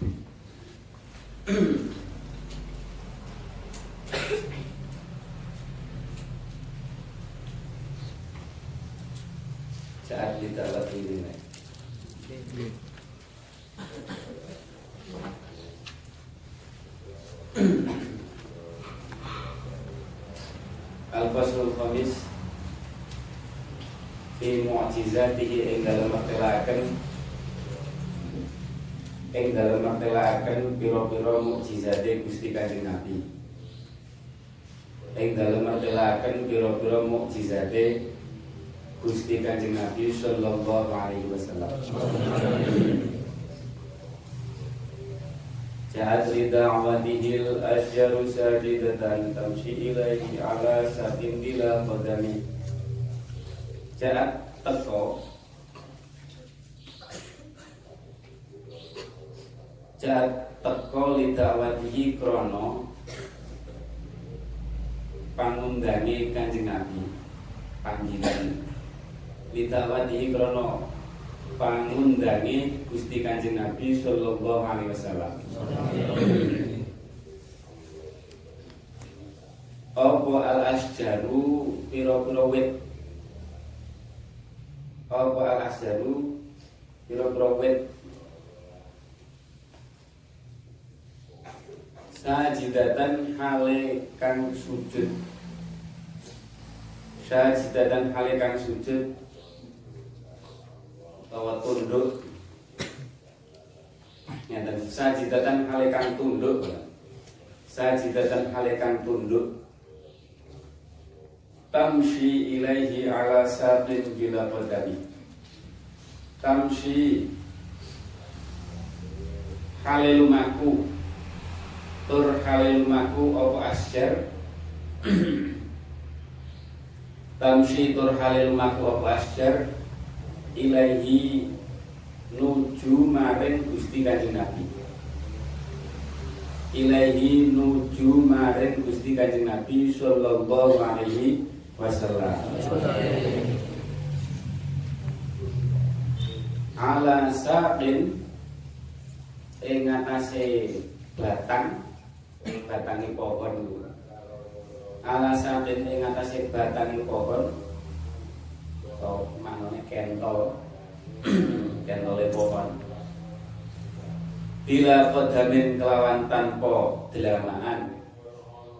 saat kita lagi ini Al-Faslul Khamis Fi mu'jizatihi martelaken ing dalam martelaken piro-piro mukjizate Gusti Kanjeng Nabi. Ing dalam martelaken piro-piro mukjizate Gusti Kanjeng Nabi sallallahu alaihi wasallam. Ja'at li da'watihi al-ashjaru sajidatan tamshi ilaihi ala satin bila qadami da'watihi krono Pangundangi kanjeng Nabi Panggilan Li da'watihi krono pangundangi Gusti Kanjeng Nabi sallallahu alaihi wasallam. Apa al asjaru pira-pira wit? Apa al asjaru pira-pira wit? Sajidatan hale kang sujud. Sajidatan hale kang sujud bahwa tunduk. Dan sajidatan halekan tunduk. Sajidatan halekan tunduk. Tamshi ilaihi ala sabin bila qadami. Tamshi. Halelumaku tur halelumaku apa asyar tamshi tur halelumaku apa asyar ilaihi nuju maring Gusti Kanjeng Nabi. Ilaihi nuju maring Gusti Kanjeng Nabi sallallahu alaihi wasallam. Ala saqin ing atase batang batangi pohon ala saqin ing atase batangi pohon. Atau maknanya kentol. Kentol pohon. Bila kodamin kelawan tanpa delamaan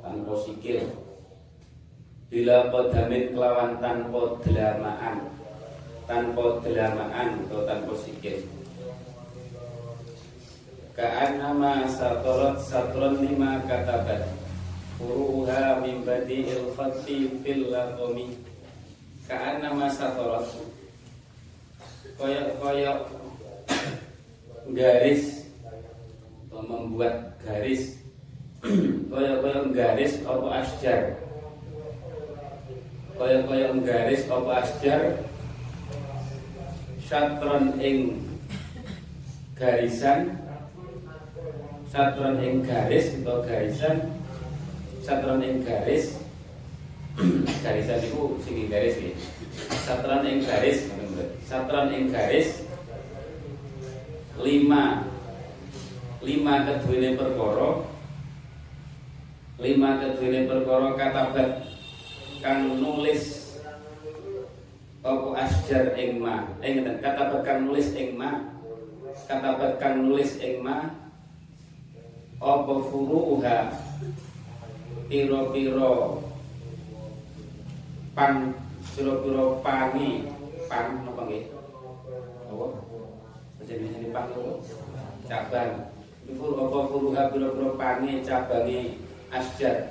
tanpa sikil. Bila kodamin kelawan tanpa delamaan tanpa delamaan atau tanpa sikil. Kaan nama satorat satron lima katabat Furuha min badi'il khatti fil lakomi kaan nama satorat koyok koyok garis atau membuat garis. Koyok koyok garis apa asjar? Koyok koyok garis apa asjar? Satron ing garisan. Satron ing garis atau garisan satron ing garis. Garisan itu sing garis ya. Satran ing garis, satran ing garis lima. Lima keduwene perkara. Lima keduwene perkara katabat kang nulis apa asjar ing ma. Eh kang nulis ing ma. Katabat nulis ing ma. Furuha piro-piro pan piro-piro pani pan apa nggih? Apa? Jenis pan apa cabang. Itu apa furuha piro-piro pani cabangi asjar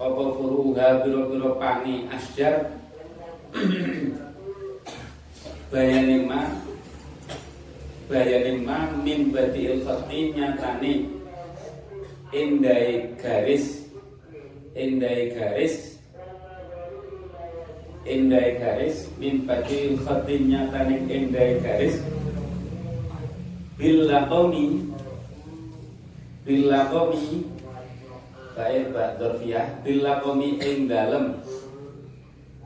apa furuha piro-piro pani asjar bayani ma bayani ma min badiil khati nyatani indai garis. Indai garis. Indai garis. Min badil khatin nyataning indai garis. Bil laqami bil laqami bae bak dzarfiyah bil laqami ing dalem.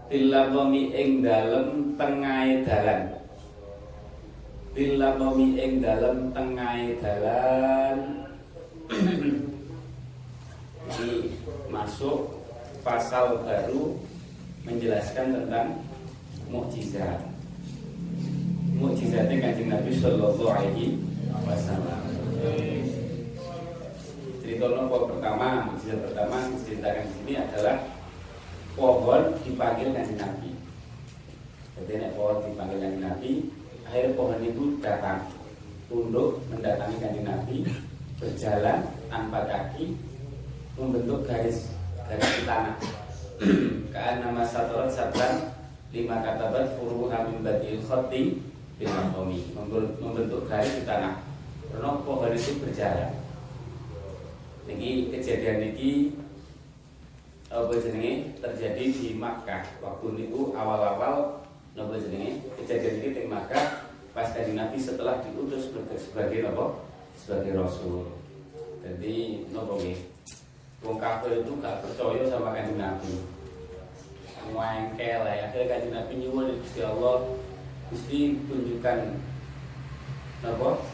Bil laqami ing dalem tengahe dalan. Bilamomi ing dalam tengah dalan Ini masuk pasal baru menjelaskan tentang mukjizat. Mukjizatnya kanjeng Nabi Shallallahu Alaihi Wasallam. Cerita nopo pertama, mukjizat pertama diceritakan di sini adalah pohon dipanggil kanjeng Nabi. Jadi nek pohon dipanggil kanjeng Nabi, akhirnya pohon itu datang, tunduk mendatangi kanjeng Nabi, berjalan tanpa kaki, membentuk garis garis di tanah. Kaan nama satu sabran lima kata ber furu hamim badil khoti bin membentuk garis di tanah. Karena pohon itu berjalan. Ini kejadian ini apa jenenge terjadi di Makkah waktu itu awal-awal apa jenenge kejadian ini di Makkah pas kanjeng Nabi setelah diutus sebagai apa sebagai rasul jadi nopo nggih wong kafir itu gak percaya sama kanjeng Nabi. Ngengkel ya. Akhirnya kanjeng Nabi nyuwun Gusti Allah. Gusti tunjukkan nopo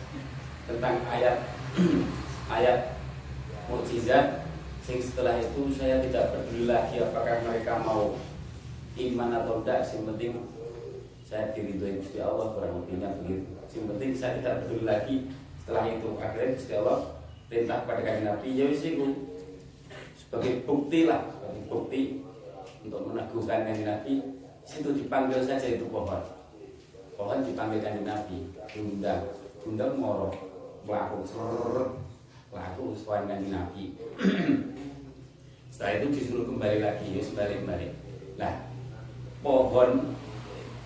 tentang ayat ayat mukjizat sing setelah itu saya tidak peduli lagi apakah mereka mau iman atau tidak yang penting saya diridhoi Gusti Allah kurang lebihnya begitu. Yang penting saya tidak peduli lagi setelah itu. Akhirnya Gusti Allah perintah pada kanjeng Nabi ya wis sebagai bukti lah sebagai bukti untuk meneguhkan kanjeng Nabi. Situ dipanggil saja itu pohon. Pohon dipanggil kanjeng Nabi diundang diundang moro melaku. Laku sesuai dengan Nabi. Setelah itu disuruh kembali lagi ya kembali kembali nah pohon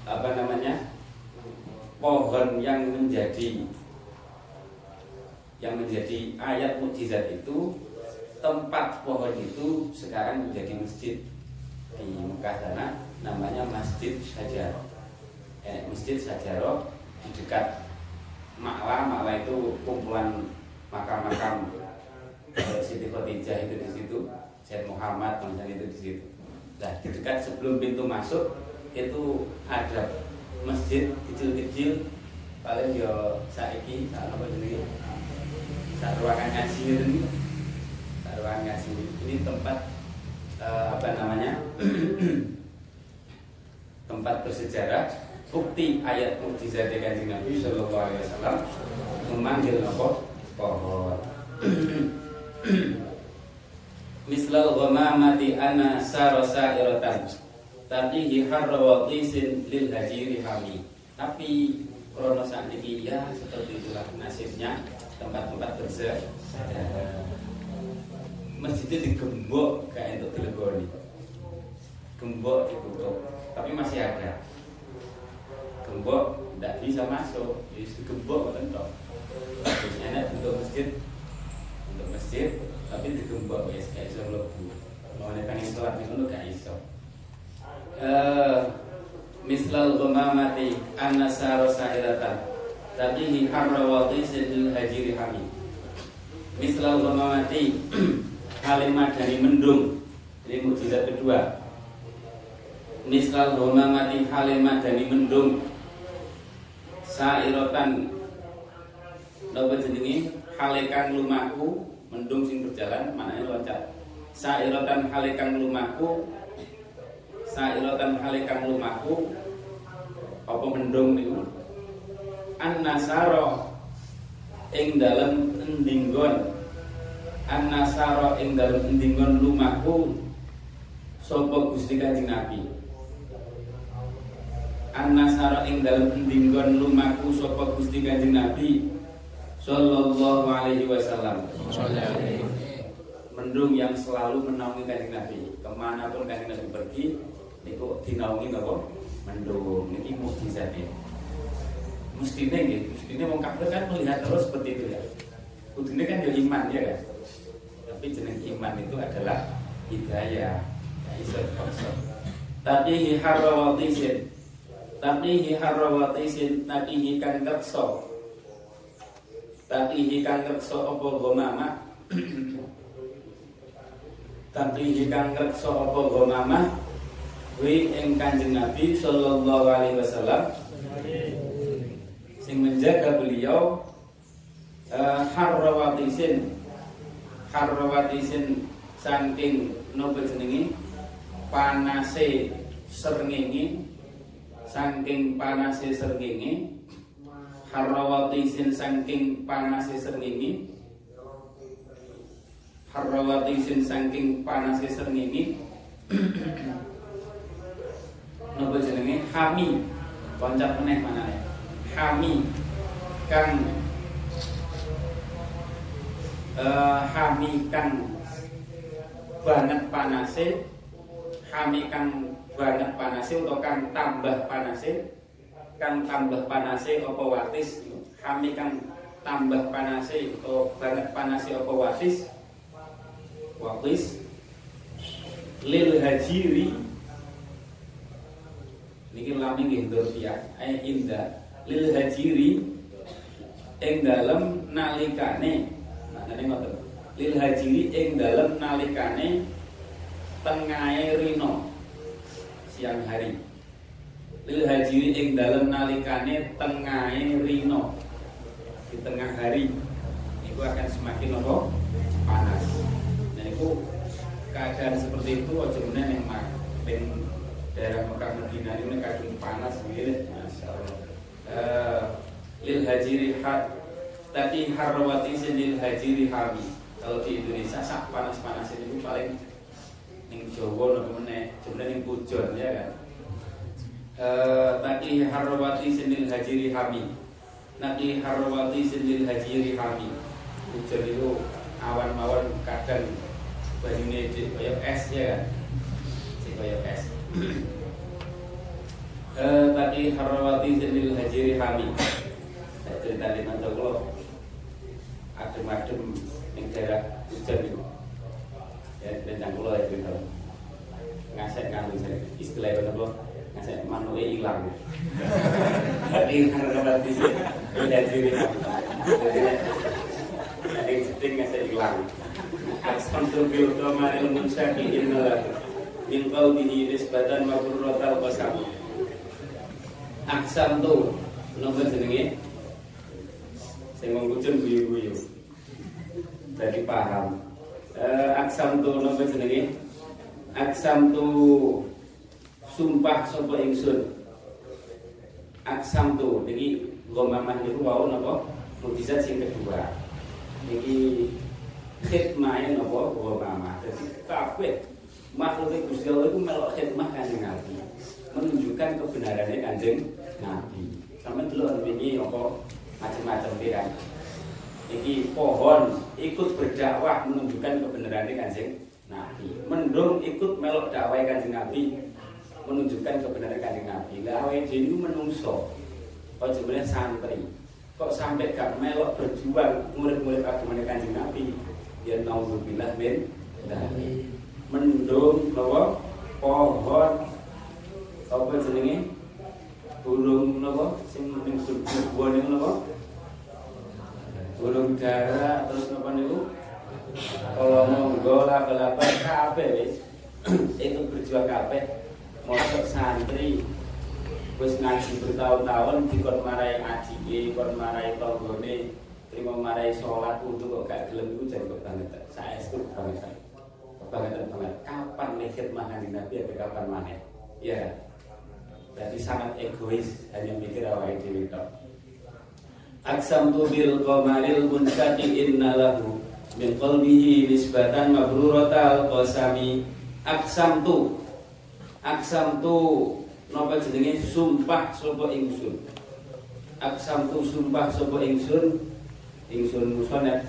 apa namanya? Pohon yang menjadi yang menjadi ayat mukjizat itu tempat pohon itu sekarang menjadi masjid. Di Mekah sana namanya Masjid Sajaroh eh, Masjid Sajaroh di dekat Makla Makla itu kumpulan makam-makam eh, Siti Khadijah itu di situ, Syed Muhammad teman itu di situ. Nah, di dekat sebelum pintu masuk itu ada masjid kecil-kecil. Paling yo saiki saat apa jadi saat ruangan ngaji ini ruangan ngaji ini tempat eh, apa namanya? Tempat bersejarah. Bukti ayat mukjizat kanjeng Nabi Shallallahu Alaihi Wasallam memanggil nopo pohon. Mislal ghamamati ana sarasa iratan tapi hiharra wa qisin lil hajiri hami. Tapi krono sakniki ya seperti itulah nasibnya tempat-tempat bersejarah masjid itu digembok kayak untuk dileboni. Gembok ditutup tapi masih ada. Gembok tidak bisa masuk. Jadi digembok kan toh enak untuk masjid. Untuk masjid tapi digembok ya kayak iso mlebu. Mau pengen sholat ngono gak iso. Eh mislal ghamamati annasara sahiratan tapi hi harra wa qisil hajiri hami mislal ghamamati kalimat dari mendung. Ini mukjizat kedua. Mislal ghamamati kalimat dari mendung. Sairatan Napa jenenge? Halekan lumaku. Mendung sing berjalan manane loncat. Sairatan halekan lumaku. Sairatan halekan lumaku. Apa mendung niku? An-nasara. Ing dalem endinggon an-nasara ing dalem endinggon lumaku sapa Gusti Kanjeng Nabi? An-nasara ing dalem endinggon lumaku sapa Gusti Kanjeng Nabi? Sallallahu alaihi wasallam. Mendung yang selalu menaungi kanjeng Nabi. Ke mana pun kanjeng Nabi pergi Itu dinaungi apa? Mendung. Ini mukjizatnya. Mestinya gitu Mestinya mau kafir kan melihat terus seperti itu ya. Kudunya kan ya iman ya kan Tapi jenis iman itu adalah Hidayah. Tapi hiharrawatisin Tapi hiharrawatisin Tapi hikan kerso tapi hikang rekso apa gomama tapi hikang rekso apa gomama wi ing kanjeng Nabi sallallahu alaihi wasallam. Sing menjaga beliau uh, harrawatisin harrawatisin saking nopo jenengi panase srengenge saking panase srengenge. Harrawatisin saking panase srengenge. Harrawatisin saking panase srengenge. Nopo jenenge hami. Loncat meneh mana hami. Kang uh, hami kang banget panase hami kang banget panase atau kang tambah panase. Kang tambah panase apa watis? Hami kang tambah panase atau banget panase apa watis? Watis. Lil hajiri. Niki lami nggih dzurfiyah ay inda lil hajiri ing dalem nalikane maknane ngoten. Lil hajiri ing dalem nalikane tengahe rino siang hari. Lil hajiri ing dalem nalikane tengahe rino di tengah hari. Itu akan semakin apa? Panas. Nah itu keadaan seperti itu meneh yang daerah Mekah Medina ini kadung panas begini Masya Allah uh, lil hajiri had tapi harwati lil hajiri hami kalau di Indonesia sak panas-panas ini paling ning Jawa nopo meneh? Jumlah ning pujon ya kan? Uh, tapi harwati lil hajiri hami Naki harwati lil hajiri hami Pujon itu awan-awan kadang banyune kayak es ya kan? Kayak es eh tadi harawati jenil hajiri hami cerita di mantel lo adem-adem yang daerah hujan itu. Ya dan kulo ya cerita ngasek nganu saya istilah itu apa? Ngasek manue hilang tadi harawati jenil hajiri hami jadi seding ngasek hilang Asmantul bil qamaril munsyafi innalah min qawlihi nisbatan wa qurratal qasam aksam tu napa jenenge? Sing mengkucun guyu-guyu jadi paham uh, aksam tu napa jenenge aksam tu sumpah sapa ingsun? Aksam tu niki nggo mamah niku wau napa? Mukjizat sing kedua. Niki khidmah napa? Nggo mamah dadi kabeh makhluk Gusti itu melok khidmah kanjeng Nabi menunjukkan kebenarannya kanjeng Nabi. Sama dulu ini apa macam-macam kan ini pohon ikut berdakwah menunjukkan kebenarannya kanjeng Nabi. Mendung ikut melok dakwah kanjeng Nabi menunjukkan kebenaran kanjeng Nabi. Lah awake dhewe menungso. Kok sebenarnya santri? Kok sampai gak melok berjuang murid-murid agama kanjeng Nabi? Ya naudzubillah min dzalik. Mendung napa pohon. Apa jenenge? Burung napa sing ning sebuah niku napa burung dara terus napa niku? Kalau monggo laba-laba kabeh wis. Itu berjuang kabeh. Mosok santri. Wis ngaji bertahun-tahun dikon marai ngaji kon marai tanggane terima marai sholat untuk kok gak gelem iku jadi banget saestu banget kebangetan. Banget. Kapan nih khidmah kanjeng Nabi apa kapan mana ya berarti sangat egois hanya mikir awal dhewe tok Aksam tu bil qamaril munsati inna lahu min qalbihi nisbatan mabruratal qasami aksam tu aksam tu napa jenenge? Sumpah sapa ingsun? Aksam tu sumpah sapa ingsun? Ingsun musonef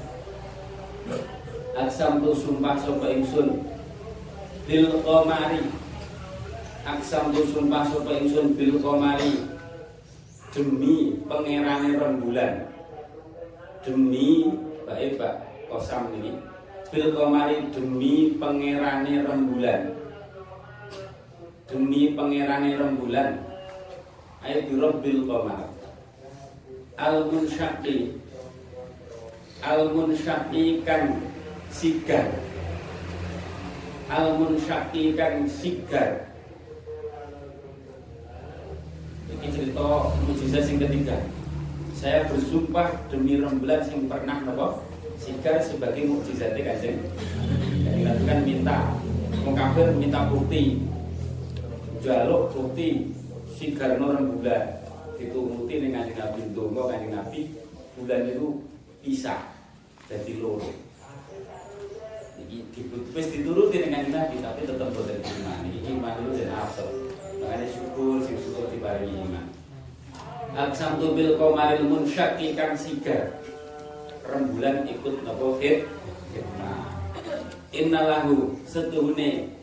Aksam tu sumpah sopa ingsun? Bil komari Aksam tu sumpah sopa ingsun Bil komari Demi pengerane rembulan. Demi Baik pak Kosam ini. Bil komari demi pengerane rembulan. Demi pengerane rembulan. Birob bil komar. Al-Munsyaki Al-Munsyaki kan sigar. Al munsyaki kan sigar ini cerita mujizat sing ketiga. Saya bersumpah demi rembulan yang pernah nopo sigar sebagai mukjizatnya kanjeng. Jadi kan minta mengkafir minta bukti. Jaluk bukti sigar no rembulan dituruti dengan Nabi Dongo kanjeng Nabi bulan itu bisa jadi loro. Wis dituruti dengan Nabi tapi tetap boten iman iki iman itu dan apa makanya syukur sing syukur diparingi iman Aksam tu bil komaril munsyaki kang sigar. Rembulan ikut nopo hit Innalahu setuhune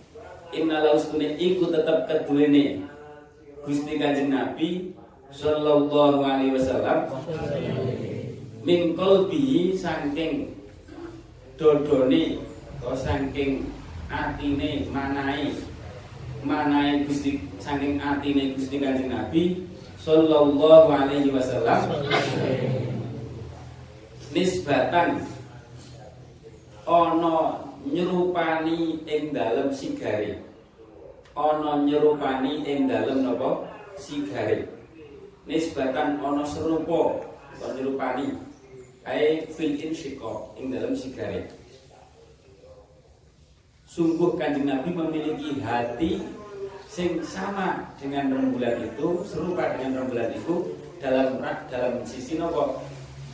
Innalahu setuhune ikut tetap keduene Gusti kanjeng Nabi Sallallahu alaihi wasallam. Min kolbihi sangking Dodone Atau sangking atine manai Manai Gusti Sangking atine Gusti kanjeng Nabi Sallallahu alaihi wasallam. Nisbatan Ono nyerupani ing dalem sigare. Ono nyerupani ing dalem nopo sigare. Nisbatan serupa Ono nyerupani. Ai fil insyiko ing dalem sigare Sungguh kanjeng Nabi memiliki hati sing sama dengan rembulan itu serupa dengan rembulan itu dalam dalam sisi nopo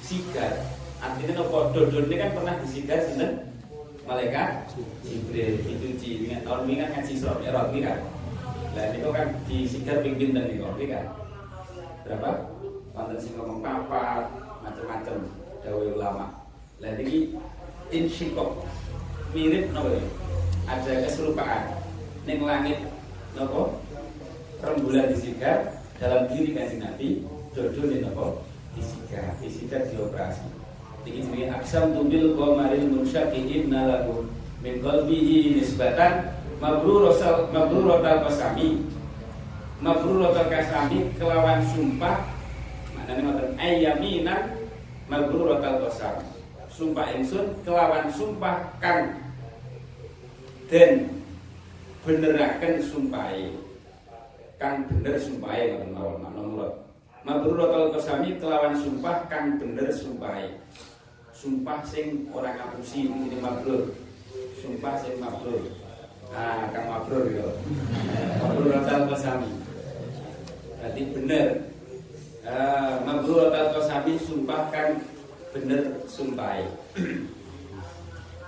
sigar. Artinya nopo dodon ini kan pernah disigar sinten? Malaikat jibril dicuci dengan tahun ini kan ngaji surat erot kan? Nah itu kan disigar pimpin dan ini kan? Berapa? Wonten sing ngomong papat macam-macam dawe ulama. Lah ini insyikok mirip nopo ada keserupaan. Ning langit nopo? Rembulan disigar dalam diri kanjeng Nabi dodo nih nopo? Disigar disigar dioperasi. Ini jenenge aksam tumbil qamaril munsyaqi inna lahu min qalbihi nisbatan mabruratal mabruratal qasami. Mabruratal qasami kelawan sumpah. Maknane ngoten ayyaminan mabruratal qasam. Sumpah ingsun kelawan sumpah kan dan beneraken sumpahe. Kang bener sumpahe ngoten mawon makna mulut mabruratul qasami kelawan sumpah kang bener sumpahe. Sumpah sing ora ngapusi ini mabrur sumpah sing mabrur ah kang mabrur yo mabruratul qasami. Berarti bener. Uh, mabruratul qasami sumpah kang bener sumpahe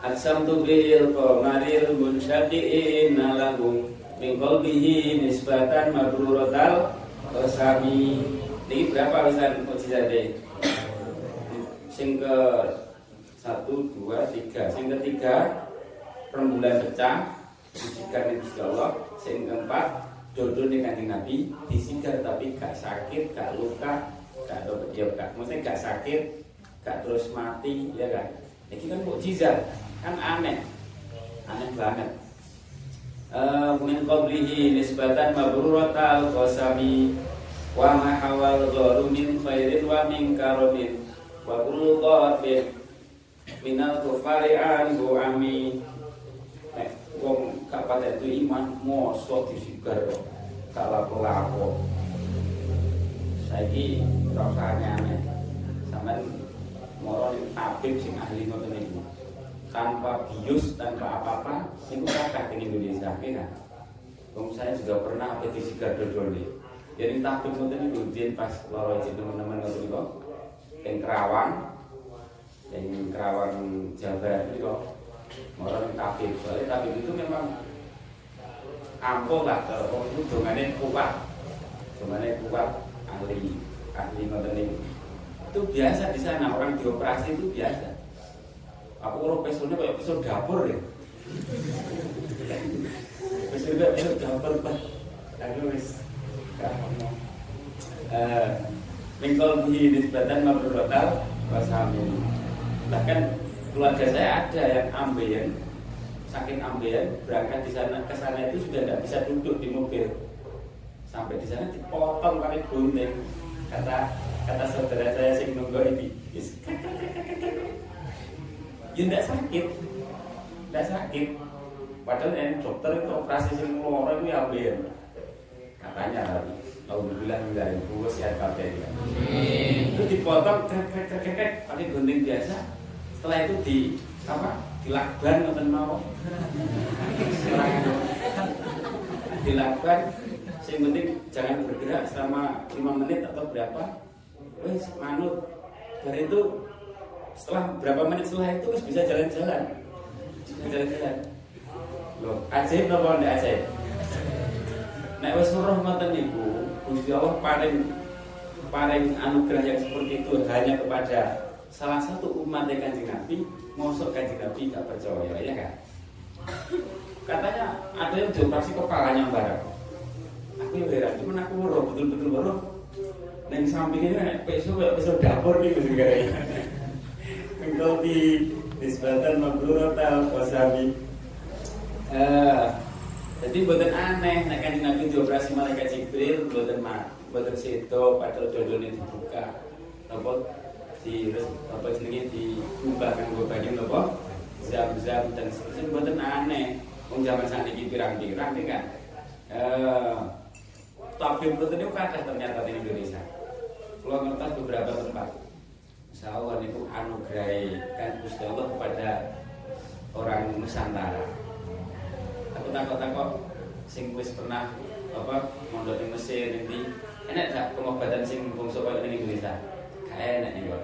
Aksamtu bil qamaril munsyaqiin lahu min qalbihi nisbatan mabruratal qasami. Ini berapa wisan mujizate? Sing ke satu, dua, tiga. Sing ketiga rembulan pecah disigar Gusti Allah. Sing keempat jodoh nih kanjeng Nabi disigar tapi gak sakit, gak luka, gak ada ya gak, maksudnya gak sakit, gak terus mati, ya kan? Ini kan mukjizat kan aneh. Aneh banget. Uh, min qablihi nisbatan mabruratal qasami wa ma hawal gharu min khairin wa min karamin wa kullu dhafin minal kufari anhu ami eh, wong pada itu iman moso disigar kok. Gak lapo-lapo. Saiki rasanya aneh sampean moro tabib sing ahli ngoten niku tanpa bius, tanpa apa-apa, itu kakak di Indonesia, ya Bung saya juga pernah petisi gardo doli. Jadi takut mungkin itu jen pas loro itu teman-teman ngoten kok. Yang Kerawang, yang Kerawang Jawa itu kok. Orang tabib, soalnya tabib itu memang ampuh lah kalau itu dongannya kuat, dongannya kuat ahli ahli ngoten itu biasa di sana orang dioperasi itu biasa Aku urut pesulnya kayak pesul dapur ya. Pesulnya pesul dapur pak. Aku wis gak ngomong. Eh, Mingkol di nisbatan mabruratal wasamin. Bahkan keluarga saya ada yang ambeien, saking ambeien berangkat di sana ke sana itu sudah tidak bisa duduk di mobil. Sampai di sana dipotong pakai gunting. Kata kata saudara saya sing nunggu ini, ya tidak sakit tidak sakit padahal yang dokter itu operasi sing loro itu ya katanya tadi Alhamdulillah enggak ibu sehat kabeh ya. Itu dipotong krek krek pakai gunting biasa. Setelah itu di apa? Dilakban ngoten mawon. Dilakban sing penting jangan bergerak selama 5 menit atau berapa. Wes manut. Dari itu setelah berapa menit setelah itu bisa jalan-jalan. Bisa jalan-jalan. Loh, ajaib napa ndak ajaib? Nek wis weruh ngoten niku, Gusti Allah paling paling anugerah yang seperti itu hanya kepada salah satu umat yang kanjeng Nabi, mosok kanjeng Nabi gak percaya, ya kan? Katanya ada yang dioperasi kepalanya barang. Aku yang heran, cuman aku weruh betul-betul weruh. Neng samping ini nek besok besok dapur nih gitu. Engkau di disebatan mabrur atau wasabi. Eh, jadi buatan aneh, nek kanjeng Nabi dioperasi malaikat Jibril, buatan mak, buatan situ, padahal dodone dibuka, apa di apa jenenge diubah kan gue banyu apa zam-zam dan seterusnya buatan aneh. Wong zaman saat ini pirang-pirang nih kan. Eh, tapi buatan itu kata ternyata di Indonesia. Kalau ngertas beberapa tempat. Allah itu anugerah kan Gusti Allah kepada orang Nusantara. Aku takut-takut sing wis pernah apa mondok di Mesir nanti enak gak pengobatan sing bangsa koyo ning Indonesia gak enak nih kok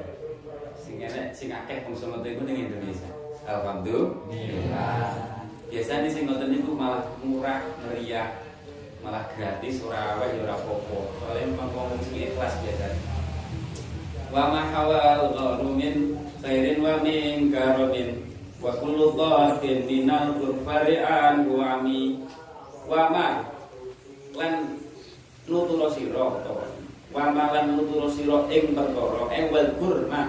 sing enak sing akeh bangsa ngoten iku ning Indonesia. Alhamdulillah. Biasanya sing ngoten niku malah murah meriah malah gratis ora aweh ora apa-apa. Soalnya memang wong sing ikhlas biasanya wa ma hawal gharumin khairin wa min karamin wa kullu dhafin minal kufari an wami wa ma lan nuturo sira wa ma lan nuturo sira ing perkara ing wal kurma.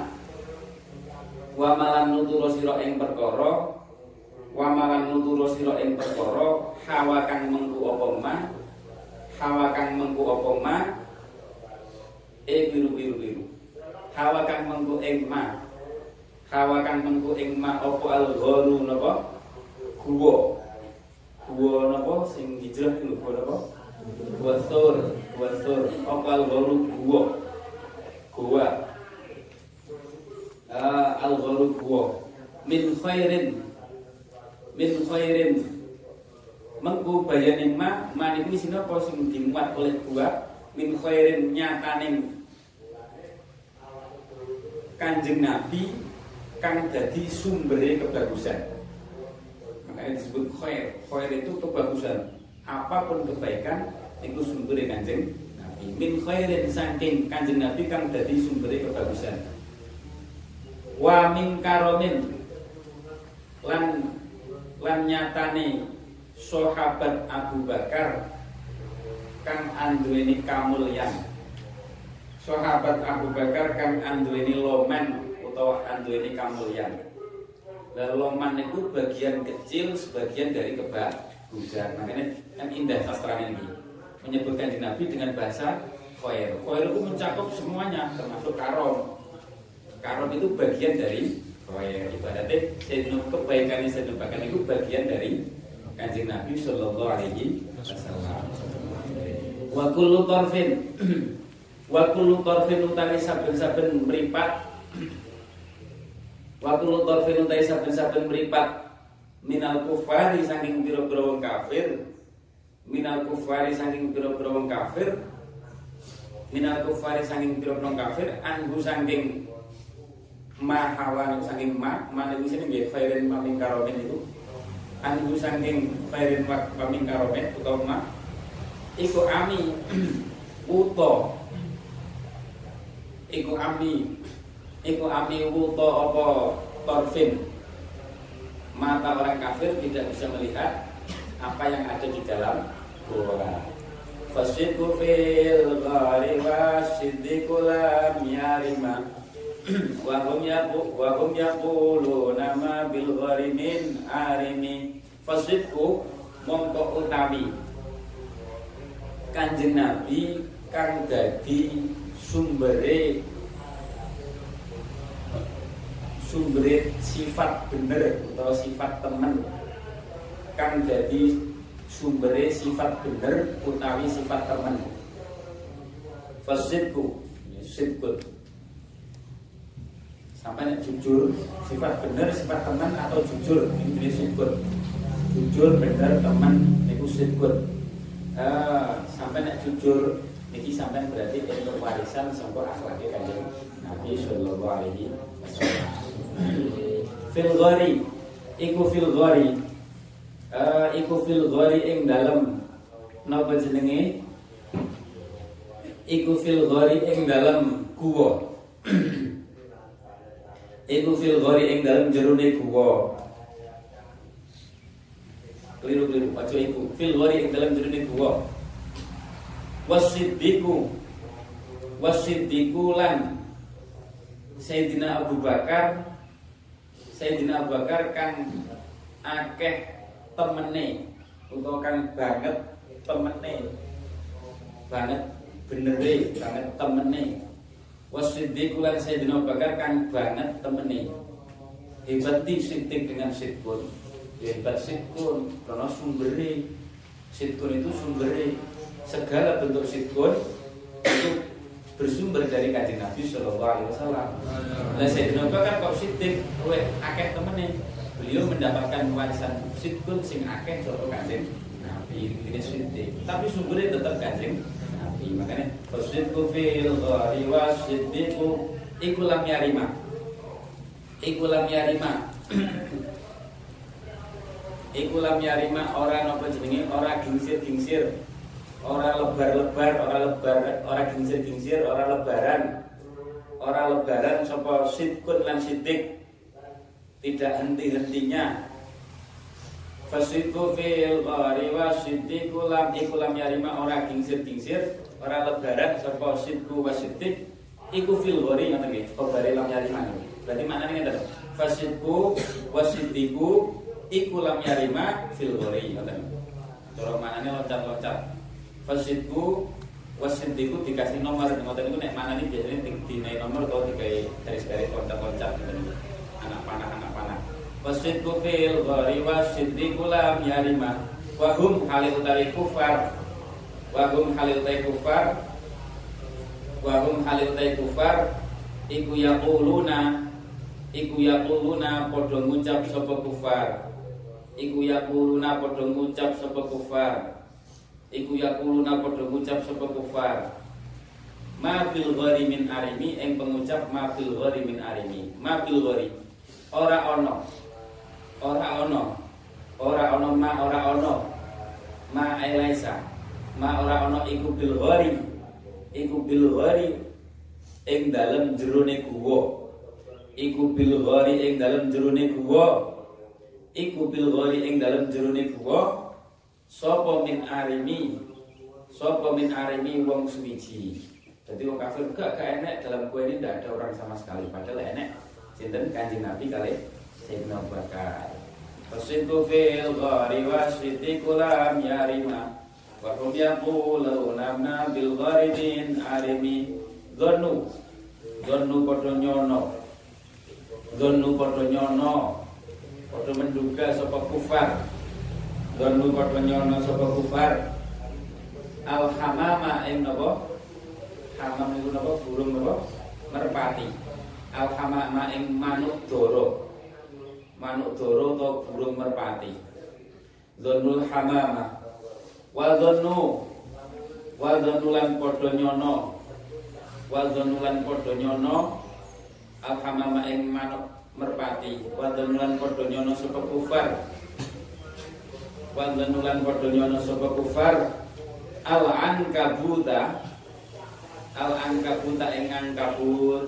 Wa lan nuturo sira ing perkara wa ma lan nuturo sira ing perkara hawa kang mengku apa ma? Hawa kang mengku apa ma? E biru biru biru hawa kang mengku ing ma. Hawa kang mengku ing ma apa al gharu napa? Guwa. Guwa napa sing hijrah iku guwa napa? Guwa sur guwa sur. Apa al gharu guwa. Guwa. Ah al gharu guwa. Min khairin. Min khairin. Mengku bayane ma man iku sing apa sing dimuat oleh gua min khairin nyataning kanjeng Nabi kang jadi sumber kebagusan. Makanya disebut khair. Khair itu kebagusan. Apa pun kebaikan itu sumber kanjeng Nabi. Min khairin saking kanjeng Nabi kang jadi sumber kebagusan. Wa min karomin lan lan nyatane sahabat Abu Bakar kang anduweni kamulyan. Sahabat Abu Bakar kang anduweni lomen utawa anduweni kamulyan. Lalu loman itu bagian kecil sebagian dari kebagusan. Makanya kan indah sastra ini menyebutkan di Nabi dengan bahasa khair. Khair itu mencakup semuanya termasuk karom. Karom itu bagian dari khair. Ibaratnya Sayyidina kebaikan Sayyidina Bakar itu bagian dari kanjeng Nabi Shallallahu Alaihi Wasallam. Wa tarfin wa kullu tarfin utawi saben-saben mripat. Waktu lutor finutai saben-saben meripat minal kufari saking pira-pira wong kafir. Minal kufari saking pira-pira wong kafir. Minal kufari saking pira-pira wong kafir anhu saking ma hawan saking ma ma niku sini nggih khairin ma min karomin itu anhu saking khairin ma min karomin utawa ma. Iku ami uto iku ami. Iku ami wuto apa torfin. Mata orang kafir tidak bisa melihat Apa yang ada di dalam gua. Fasidku fil ghari wasiddiku lam yarima. Wahum yaku Wahum yakulu nama bil ghari min arimi. Fasidku mongko utami. Kanjeng Nabi kang dadi sumbere. Sumber sifat bener atau sifat temen. Kang jadi sumber sifat bener utawi sifat temen. Fasidku sidkut sampai nek jujur sifat bener sifat teman atau jujur ini jenis sidkut jujur bener teman itu sidkut uh, sampai nek jujur Niki sampai berarti untuk warisan sampai akhlaknya kanjeng Nabi Shallallahu Alaihi Wasallam. Fil ghari, iku fil ghari, uh, iku fil ing dalam napa jenenge? Iku fil ing dalam guwa. iku fil ing dalam jerone guwa. Keliru-keliru, aja iku. Fil ing dalam jerone guwa wasiddiku wasiddiku lan Sayyidina Abu Bakar. Sayyidina Abu Bakar kan akeh temene utawa kan banget temene. Banget benere banget temene. Wasiddiku lan Sayyidina Abu Bakar kan banget temene. Di sidik dengan sidkun hebat sidkun karena sumberi sidkun itu sumberi segala bentuk sitkun itu bersumber dari kajian Nabi Shallallahu Alaihi Wasallam. Nah Sayyidina Abu kan kok sidik, oleh akeh temennya beliau mendapatkan warisan sitkun sing akeh contoh kajian Nabi. Ini sidik, tapi sumbernya tetap kajian Nabi. Makanya fasidku fil ghari wasiddiku ikulam yarima, ikulam yarima. Ikulam yarima orang apa jenenge? Orang gingsir-gingsir orang lebar-lebar, orang lebar, orang gingsir-gingsir, orang lebaran. Orang lebaran sapa sidkun lan sidik tidak henti-hentinya. Fasidku fil qari wa lam ikulam yarima orang gingsir-gingsir, orang lebaran sapa sidku wa sidik iku fil qari ngoten nggih. Qari lam yarima. Berarti maknane ngeten. Fasidku wa siddiku iku yarima fil qari ngoten. Cara maknane loncat-loncat fasidku wasiddiku dikasih nomor. Ngoten niku nek mana nih biasanya dinai nomor atau dikai garis-garis loncat-loncat ngoten anak panah anak panah. Wasidku fil ghari wasiddiku lam yarima wa hum halil utari kufar. Wa hum halil utari kufar. Wa hum halil utari kufar. Iku yaquluna iku yaquluna padha ngucap sapa kufar. Iku yaquluna padha ngucap sapa kufar iku yakuluna padha ngucap sapa kufar. Ma fil min arimi ing pengucap ma fil min arimi. Ma fil ora ono. Ora ono. Ora ono ma ora ono. Ma ailaisa ma ora ono iku bil iku bil ghari ing dalem jerone guwa. Iku bil ghari ing dalem jerone guwa. Iku bil ghari ing dalem jerone guwa Sopo min arimi Sopo min arimi wong suwiji. Jadi wong kafir gak, gak enek. Dalam kue ini tidak ada orang sama sekali. Padahal enek. Cinten kanji Nabi kali Sayyidina Bakar. Fasidu fil ghari wa kulam yarima. Wa hum yaquluna bil ghari min arimi Dhonu Dhonu podo nyono. Dhonu podo nyono. Podo menduga sopo kufar Donu padha nyono sapa kufar. Al hamama ing napa? Hamam niku napa burung napa? Merpati. Al hamama ing manuk doro. Manuk doro atau burung merpati. Dzonul hamama. Wa dzonu wa dzonulan padha nyono. Wa dzonulan padha nyono. Al hamama ing manuk merpati. Wa dzonulan padha nyono sapa kufar wan lenulan padha nyono sapa kufar? Al ankabuta al ankabuta ing ankabut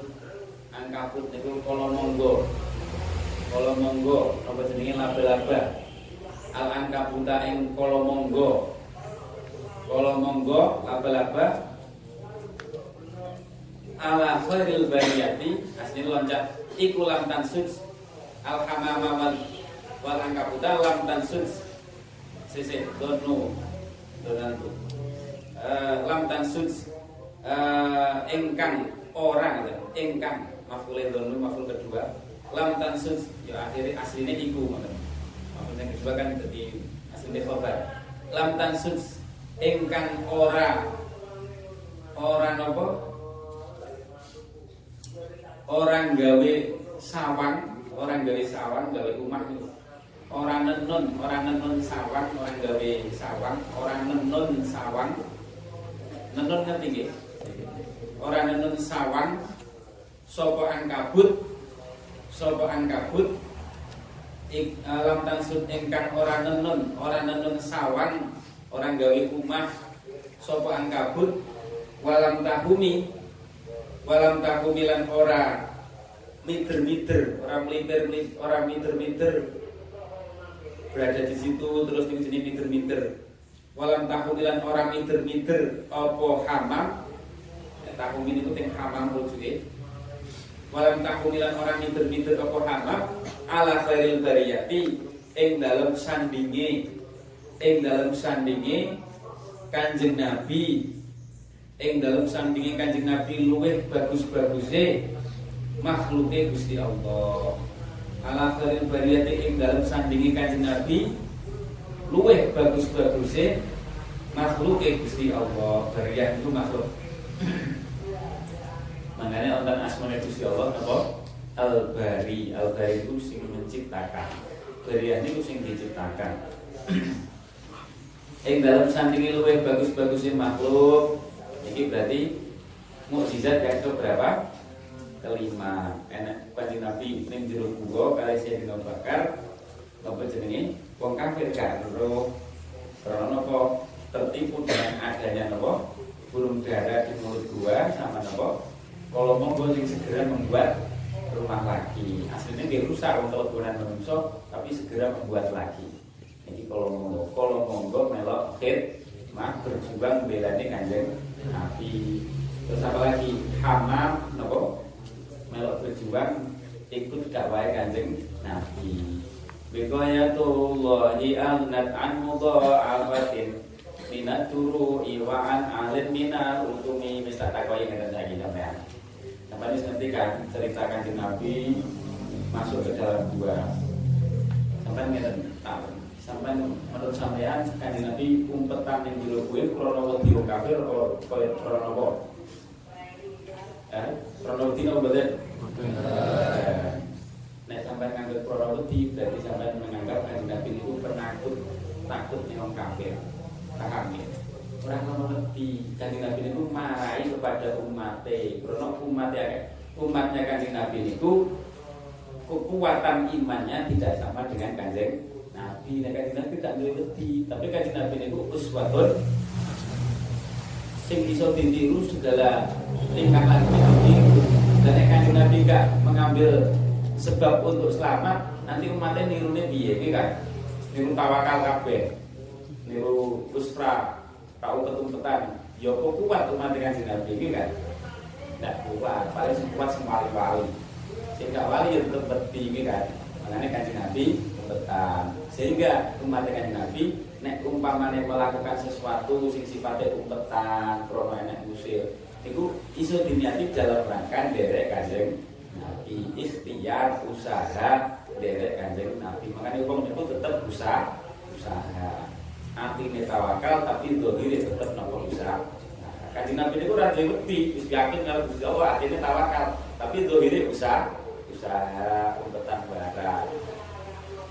ankabut niku kala monggo kala monggo apa jenenge? Laba-laba. Al ankabuta ing kala monggo kala monggo laba-laba. Ala khairil bariyati. Asli loncat. Iku lam tansuj al hamama wal lam tansuj sisi donu donantu uh, lam tansud uh, engkang orang gitu engkang. Mafule donu maful kedua. Lam tansud ya akhirnya aslinya iku maful yang kedua kan jadi aslinya khobar. Lam tansud engkang ora orang apa? Orang gawe sawang orang gawe sawang gawe rumah itu orang nenun orang nenun sawang orang gawe sawang orang nenun sawang. Nenun ngerti orang nenun sawang sapa kabut? Sapa kabut? Ik alam tansud ingkang ora nenun ora nenun sawang orang gawe rumah sapa kabut? Walam tahumi walam tahumi lan ora miter-miter orang meliter orang miter-miter berada di situ terus ini jenis miter-miter walam tahumi lan orang miter-miter apa hamam? Ya, tahumi itu ting hamam rujuke walam tahumi lan orang miter-miter apa hamam? Ala khairil bariyati ing dalam sandinge. Ing dalam sandinge kanjeng nabi. Ing dalam sandingi kanjeng Nabi luweh bagus-baguse makhluke Gusti Allah. Ala khairil bariyati ing dalam sandingi kanjeng Nabi luweh bagus-baguse makhluke Gusti Allah. Bariyah itu makhluk. Makanya ontan asmane Gusti Allah apa? Al-Bari. Al-Bari itu sing menciptakan. Bariyah itu sing diciptakan. Ing dalam sandingi luweh bagus-bagusnya makhluk ini berarti mukjizat yang keberapa? Kelima. Enak kanjeng Nabi ning jero gua kali saya dino bakar apa jenenge? Wong kafir karo karena nopo tertipu dengan adanya nopo burung dara di mulut gua sama nopo kalau monggo sing segera membuat rumah lagi. Aslinya dia rusak untuk kebunan manusia tapi segera membuat lagi. Jadi kalau monggo kalau monggo melok hit mah berjuang belani kanjeng Nabi. Terus apa lagi? Hamam nopo melok berjuang ikut dakwah kanjeng Nabi. Bikoyatullahi alnat an mudha'afatin minat turu iwaan alim minat utumi mista takwai ngeten lagi sampean sampean wis ngerti kan cerita kanjeng Nabi masuk ke dalam gua? Sampean ngeten? Tahu sampai menurut sampean kan Nabi umpetan yang jero kuwi? Krana wedi kafir kaya krana? Eh, krana wedi apa mboten? Nek sampean nganggep krana wedi berarti sampean menganggap kan Nabi itu penakut takut nih wong kafir. Paham ya? Orang krana wedi kan Nabi itu marahi kepada umatnya krana umatnya umatnya kanjeng Nabi itu kekuatan imannya tidak sama dengan kanjeng Nabi, nek kanjeng Nabi tak duwe tapi kanjeng Nabi niku uswatun sing bisa ditiru segala tingkah laku ditiru. Nek kanjeng Nabi gak mengambil sebab untuk selamat, nanti umatnya nirune piye iki kan? Niru tawakal kabeh. Niru usra, tahu ketumpetan. Ya kok kuat umat kanjeng Nabi iki kan? Nggak kuat, paling kuat sing wali-wali. Gak wali ya tetep kan. Makanya kanjeng Nabi umpetan sehingga umat dengan Nabi nek umpamane melakukan sesuatu sing sifatnya umpetan krono enek musir itu iso diniati dalam rangka derek kanjeng Nabi. Ikhtiar usaha derek kanjeng Nabi. Makanya hukum itu tetap usaha usaha. Anti tawakal tapi dohiri tetap nopo usaha. Kanjeng Nabi itu raja wedi wis yakin kalau Gusti Allah akhirnya tawakal tapi dohiri usaha usaha umpetan barang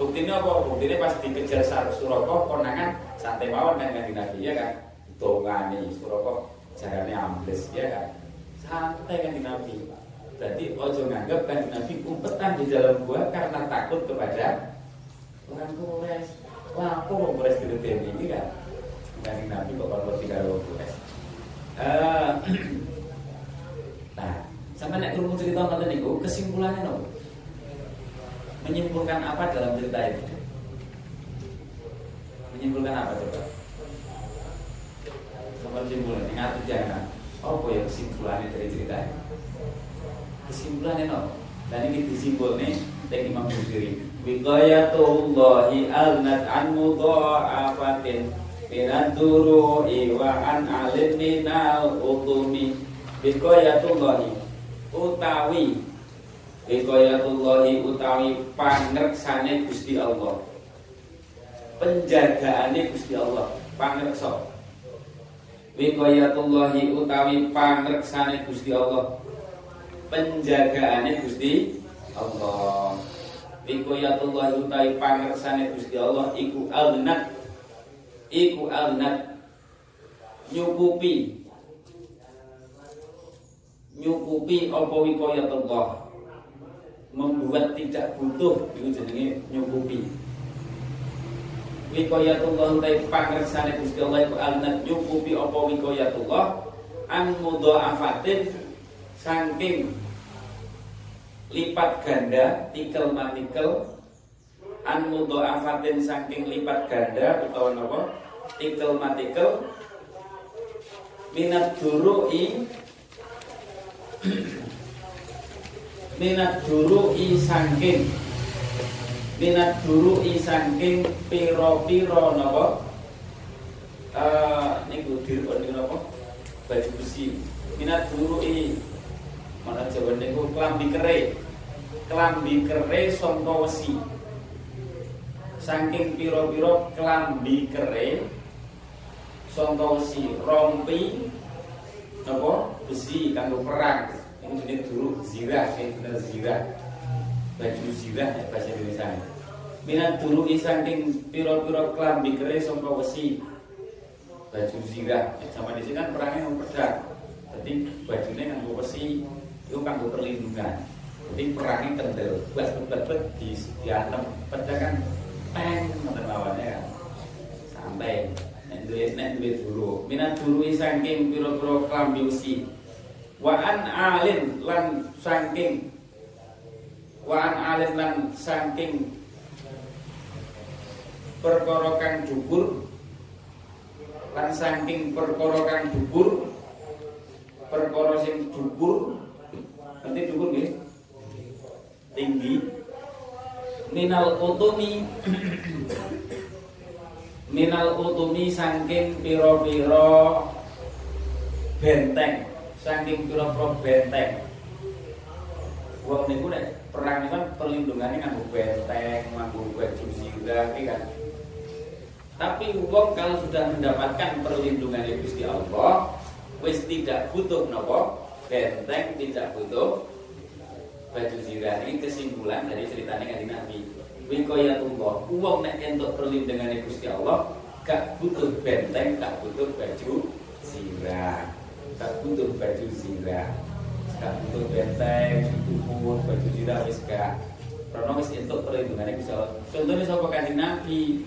Buktinya apa? Buktinya pas dikejar Suroko konangan santai mawon kan kan Nabi ya kan. Dongani Suroko jarane ambles ya kan. Santai kan Nabi. Berarti ojo nganggap kan Nabi umpetan di dalam gua karena takut kepada orang kures. Wah, aku mau kures di ini kan. Kan Nabi kok kalau tidak kures. Uh, nah, sama nek kurung cerita nanti niku kesimpulannya nopo menyimpulkan apa dalam cerita ini? Menyimpulkan apa coba? Kesimpulan, ingat jangan. Apa ya kesimpulannya dari cerita ini? Kesimpulannya no. Dan ini disimpul nih dari Imam Busiri. Wiqayatullahi alnat an mudha'afatin Binaturu iwa'an alim minal utumi Wiqayatullahi utawi Hikayatullahi utawi pangreksane Gusti Allah. Penjagaane Gusti Allah, pangreksa. Wikoyatullahi utawi pangreksane Gusti Allah. Penjagaane Gusti Allah. Wikoyatullahi utawi pangreksane Gusti Allah iku alnat iku alnat nyukupi. Nyukupi apa wikoyatullah membuat tidak butuh itu jenenge nyukupi wikoyatullah utai pangersane Gusti Allah iku alnat nyukupi apa wikoyatullah an mudha'afatin saking lipat ganda tikel matikel an mudha'afatin saking lipat ganda utawa napa? Tikel matikel minat duru'i minat duru'i saking minat dulu isangking piro-piro napa? Uh, niku dirupon niku napa? Baju besi. Minat dulu i. Mana jawa niku? Kelambi kere. Kelambi kere sangka wesi. Saking piro-piro kelambi kere sangka wesi. Rompi napa? Besi kanggo perang. Ini jenis dulu zirah ini bener zirah. Baju zirah ya bahasa Indonesia minat dulu isangking piro-piro klambi kere sangka wesi. Baju zirah. Sama di sini kan perangnya mau pedang. Jadi bajunya nganggo wesi itu kanggo perlindungan. Jadi perangnya kendel. Buat buat di diantem. Pedang kan peng ngoten lawannya kan. Sampai nek duwe dulu minat dulu isangking piro-piro klambi wesi. Wa an alin lan saking wa an alin lan saking perkara kang lan saking perkara kang dhuwur perkara nanti nggih? Tinggi. Minal utumi minal utumi saking pira-pira benteng saking pira-pira benteng. Wong niku nek perang niku kan perlindungannya nganggo benteng, nganggo baju zirah kan tapi wong kalau sudah mendapatkan perlindungan Gusti Allah, wis tidak butuh nopo benteng, tidak butuh baju zirah. Ini kesimpulan dari ceritanya kan Nabi. Wikoyatullah, wong nek entuk perlindungan Gusti Allah, gak butuh benteng, gak butuh baju zirah, gak butuh baju zirah, gak butuh benteng, pun baju zirah wis gak. Karena wis entuk perlindungan Gusti Allah. Contohnya sapa kanjeng Nabi,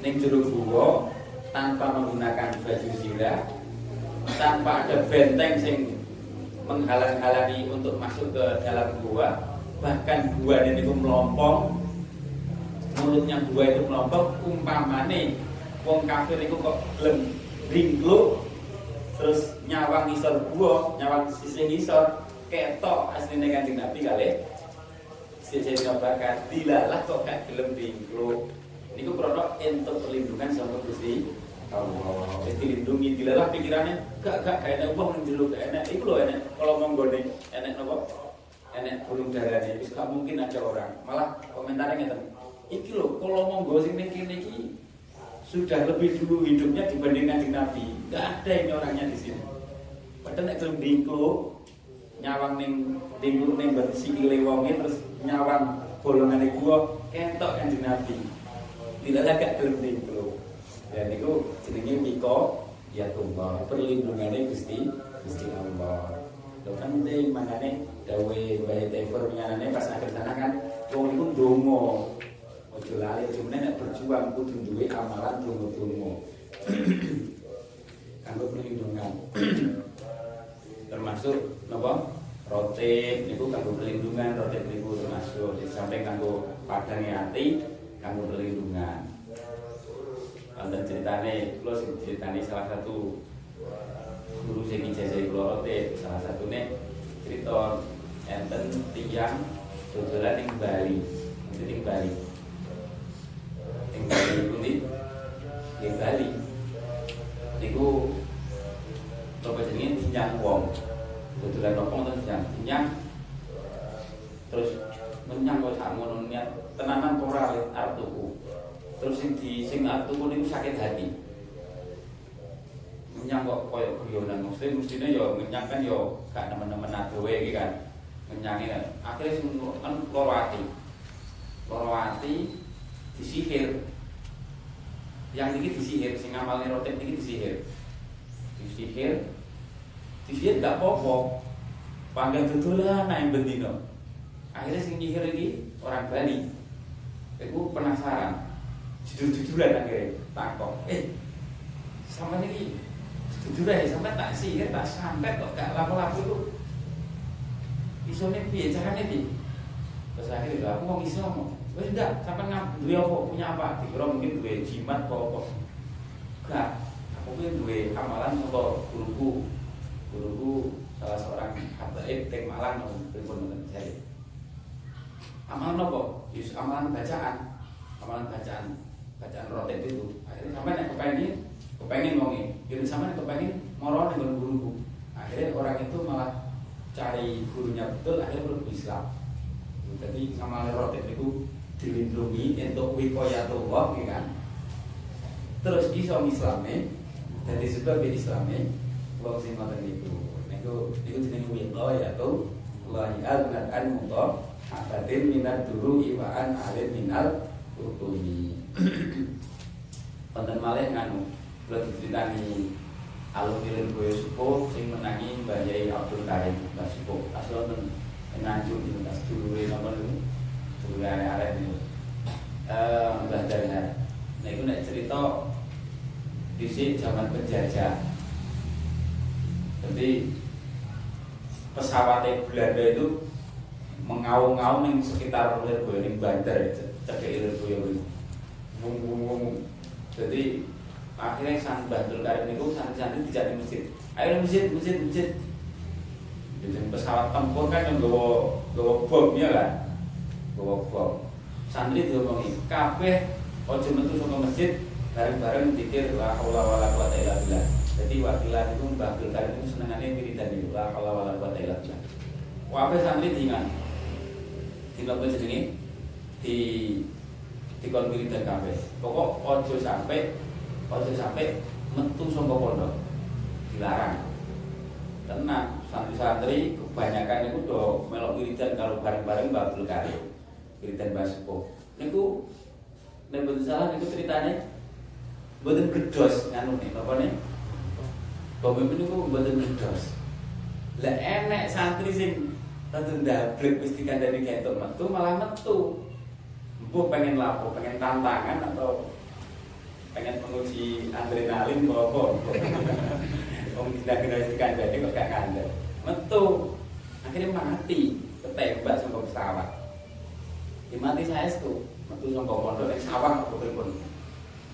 ning jero gua tanpa menggunakan baju zirah, tanpa ada benteng sing menghalang-halangi untuk masuk ke dalam gua, bahkan gua ini itu melompong, mulutnya gua itu melompong, umpamane wong kafir itu kok belum ringkluk, terus nyawang isor gua, nyawang sisi isor, ketok aslinya kanjeng Nabi kali, sisi bakar, dilalah kok gak gelem ringkluk, Niku produk untuk perlindungan sama Gusti Allah. Wis dilindungi dilalah pikirannya gak gak enak uang jero gak enak. Iku lho enak kalau monggone enak napa? Enak burung darahnya wis gak mungkin ada orang. Malah komentarnya ngeten. Iki lho kalau monggo sing ning kene iki sudah lebih dulu hidupnya dibandingkan di Nabi. Gak ada ini orangnya di sini. Padahal nek gelem dingklo nyawang ning dingklo ning sikile wonge terus nyawang bolongane gua kentok kan di Nabi tidak agak gelem bro dan itu jenenge miko ya tumbal perlindungannya gusti gusti allah. Lo kan itu makanya dawe bayi tever menyanane pas akhir sana kan wong itu dongo ojo lali cuma nek berjuang kudu duwe amalan dongo-dongo kanggo perlindungan. Termasuk napa? Rotip niku kanggo perlindungan rotip niku termasuk. Sampai kanggo padangnya hati kamu perlindungan Wonten ceritane sing ceritane salah satu guru sing ijazah kula rote salah satune cerita enten tiyang dodolan ning Bali. Ning Bali. Ning Bali kuwi ning Bali. Niku apa jenenge tinyang wong. Dodolan nopo ngoten tinyang. Tinyang terus menyang kok niat tenanan ora arep tuku. Terus sing di sing arep tuku niku sakit hati. ngenyang kok koyo guyonan. Mesti mestine yo ngenyang kan yo gak nemen-nemen adowe iki kan. Ngenyangi kan. Akhirnya sing kan loro ati. Loro ati disihir. Yang ini disihir sing ngamalne rotep iki disihir. Disihir. Disihir gak apa-apa. Panggang tutulan yang bendino akhirnya sing nyihir iki orang Bali aku penasaran. Jujur-jujuran akhirnya takok. Eh sama ini jujur aja sampai tak sihir tak sampai kok gak lapo-lapo itu. Isone piye carane piye? Terus akhirnya aku mau Islam wes enggak sampai ngam duwe apa punya apa? Dikira mungkin duwe jimat apa apa. Enggak aku punya duwe amalan atau guruku. Guruku salah seorang habaib teng Malang pripun ngoten saya. Amalan apa yus amalan bacaan. Amalan bacaan bacaan rotet itu. Akhirnya sampai nek kepengen kepengen wonge gitu sama nek kepengen moro dengan guruku akhirnya orang itu malah cari gurunya betul akhirnya belum Islam. Jadi sama rotet itu dilindungi untuk wikoyatullah ya kan? Terus iso Islamnya jadi sebab Islamnya kalau sing ngoten niku. Niku niku jenenge wito ya tuh Abadin minat dulu iwaan alim minal utumi Wonten malih nganu kula diceritani alumni Boyo Supo sing menangi Mbah Yai Abdul Karim Mbah Supo. Asal wonten Nganjuk di tas dulure napa niku dulure arek-arek niku. Eh Mbah Dahar nah iku nek cerita dhisik zaman penjajah. Jadi pesawat Belanda itu mengaung-ngaung di sekitar Lirboyo ning bandar cedek Lirboyo wung wung wung jadi akhirnya sang Abdul Karim itu santri-santri tidak di masjid. Ayo masjid masjid masjid. Jadi pesawat tempur kan yang gawa gawa bom ya kan? Gawa bom. Santri diomongi kabeh ojo metu saka masjid. Bareng-bareng dikir la haula wala quwata illa billah. Jadi wakilan itu Mbah Karim itu senengannya wiridan itu la haula wala quwata illa billah. Wae santri dingan di apa jenenge di di kon wiridan kabeh. Pokok ojo sampai ojo sampai metu saka pondok. Dilarang. Tenang santri-santri kebanyakan itu do melok wiridan kalau bareng-bareng Mbak Abdul Karim wiridan Sepuh niku nek mboten salah niku ceritanya mboten gedos nganu nih apa nih Pemimpin niku mboten gedos. Lah enek santri sing tentu ndablek wis dikandani ketok metu malah metu. Empuh pengen lapo, pengen tantangan atau pengen menguji adrenalin apa Wong tidak kena dikandani kok gak kandel metu. Akhirnya mati ketembak sama pesawat. Di mati saya itu metu sama pondok yang sawah betul pun.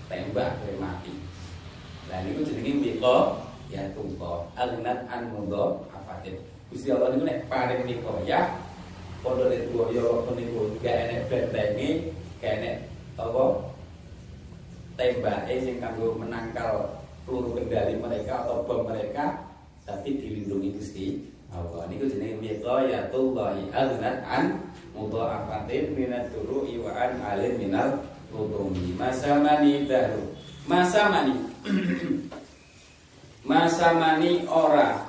Tembak akhirnya mati. Nah ini jenenge miko ya tungko alinat an mundo afatin Gusti Allah niku nek paring miko ya. Pondok itu yo niku gak enek bentengi gak enek apa tembake sing kanggo menangkal peluru kendali mereka atau bom mereka tapi dilindungi Gusti Allah. Niku jenenge wiqayatullahi aznat an mudha'afatin minat turu iwaan alim minal utumi masa mani dahru masa mani masa mani ora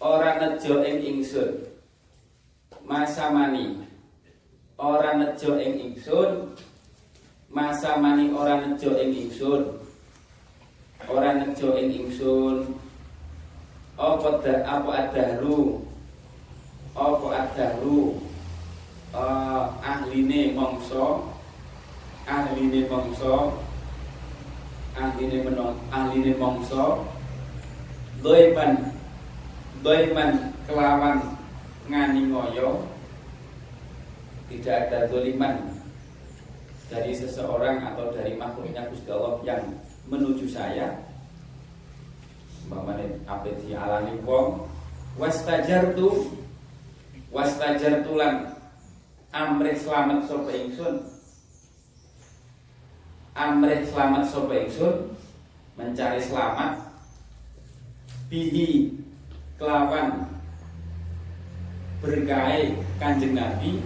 ora nejo ing ingsun. Masa mani. Ora nejo ing ingsun. Masa mani ora nejo ing ingsun. Ora nejo ing ingsun. Apa da apa adahru? Apa adahru? Uh, ahline mongso ahline mongso ahline menon ahline mongso doiman doiman kelawan ngani ngoyo tidak ada doliman dari seseorang atau dari makhluknya Gusti Allah yang menuju saya. Bapaknya apa di alami wong wastajar tulan amrih selamat sopa ingsun. Amrih selamat sopa ingsun mencari selamat bihi kelawan bergai kanjeng Nabi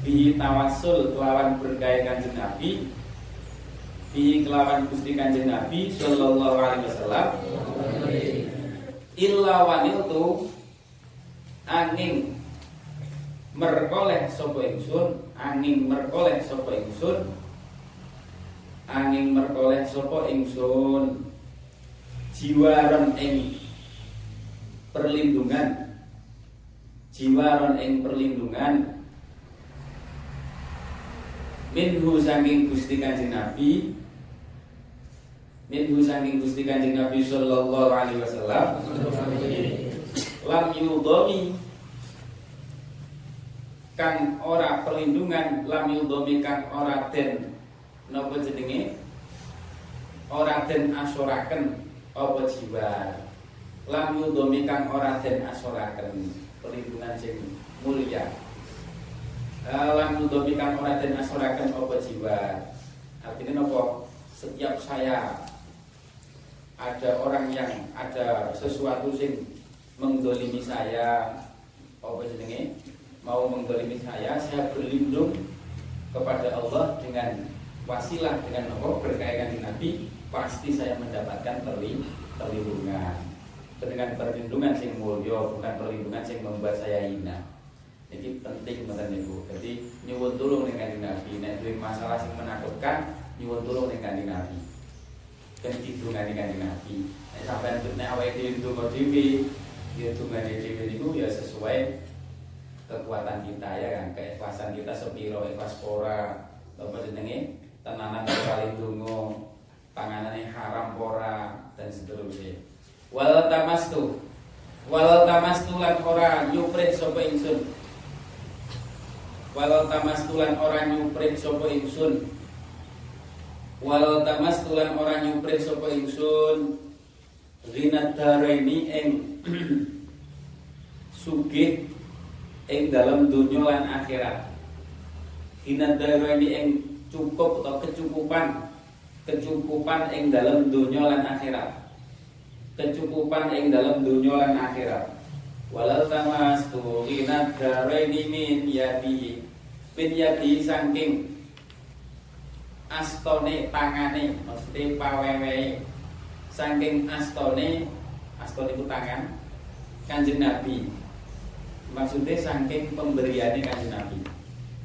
bihi tawasul kelawan bergai kanjeng Nabi bi kelawan Gusti Kanjeng Nabi sallallahu alaihi wasallam illa waniltu angin merkoleh sapa ingsun angin merkoleh sapa ingsun angin merkoleh sapa ingsun jiwaron ing perlindungan. Jiwaron ing perlindungan. Minhu saking Gusti Kanjeng Nabi. Minhu saking Gusti Kanjeng Nabi sallallahu alaihi wasallam. Lam yudomi kang ora perlindungan lam yudomi kang ora den. Napa jenenge? Ora den asoraken apa jiwa lam yudomi kang ora den asoraken perlindungan sing mulia. Lam yudomi kang ora den asoraken apa jiwa? Artinya napa setiap saya ada orang yang ada sesuatu sing mengdolimi saya. Apa jenenge? Mau mengdolimi saya, saya berlindung kepada Allah dengan wasilah dengan Allah berkaitan dengan Nabi, pasti saya mendapatkan perlindungan. Dengan perlindungan sing mulya, bukan perlindungan sing membuat saya hina. Jadi penting teman Ibu. Jadi nyuwun tulung dengan Nabi. Nek duwe masalah sing menakutkan, nyuwun tulung dengan Nabi. Dan kidungan dengan Nabi. Nek sampean nek awake dhewe ndonga dhewe, ya dhewe niku ya sesuai kekuatan kita ya kan keikhlasan kita sepiro ikhlas pora apa jenenge tenanan paling dungo panganane haram pora dan seterusnya wal tamastu wal tamastu lan ora nyuprit sapa ingsun wal tamastu lan ora nyuprit sapa ingsun wal tamastu lan ora nyuprit sapa ingsun rinat ing sugih ing dalam dunia lan akhirat. Hina ini ing cukup atau kecukupan kecukupan ing dalam dunia lan akhirat. Kecukupan ing dalam dunia lan akhirat. Walau tamastu hina ini min yadi min yadi saking astone tangane maksudnya pawewe saking astone astone itu tangan kanjeng Nabi. Maksudnya saking pemberiannya kanjeng Nabi.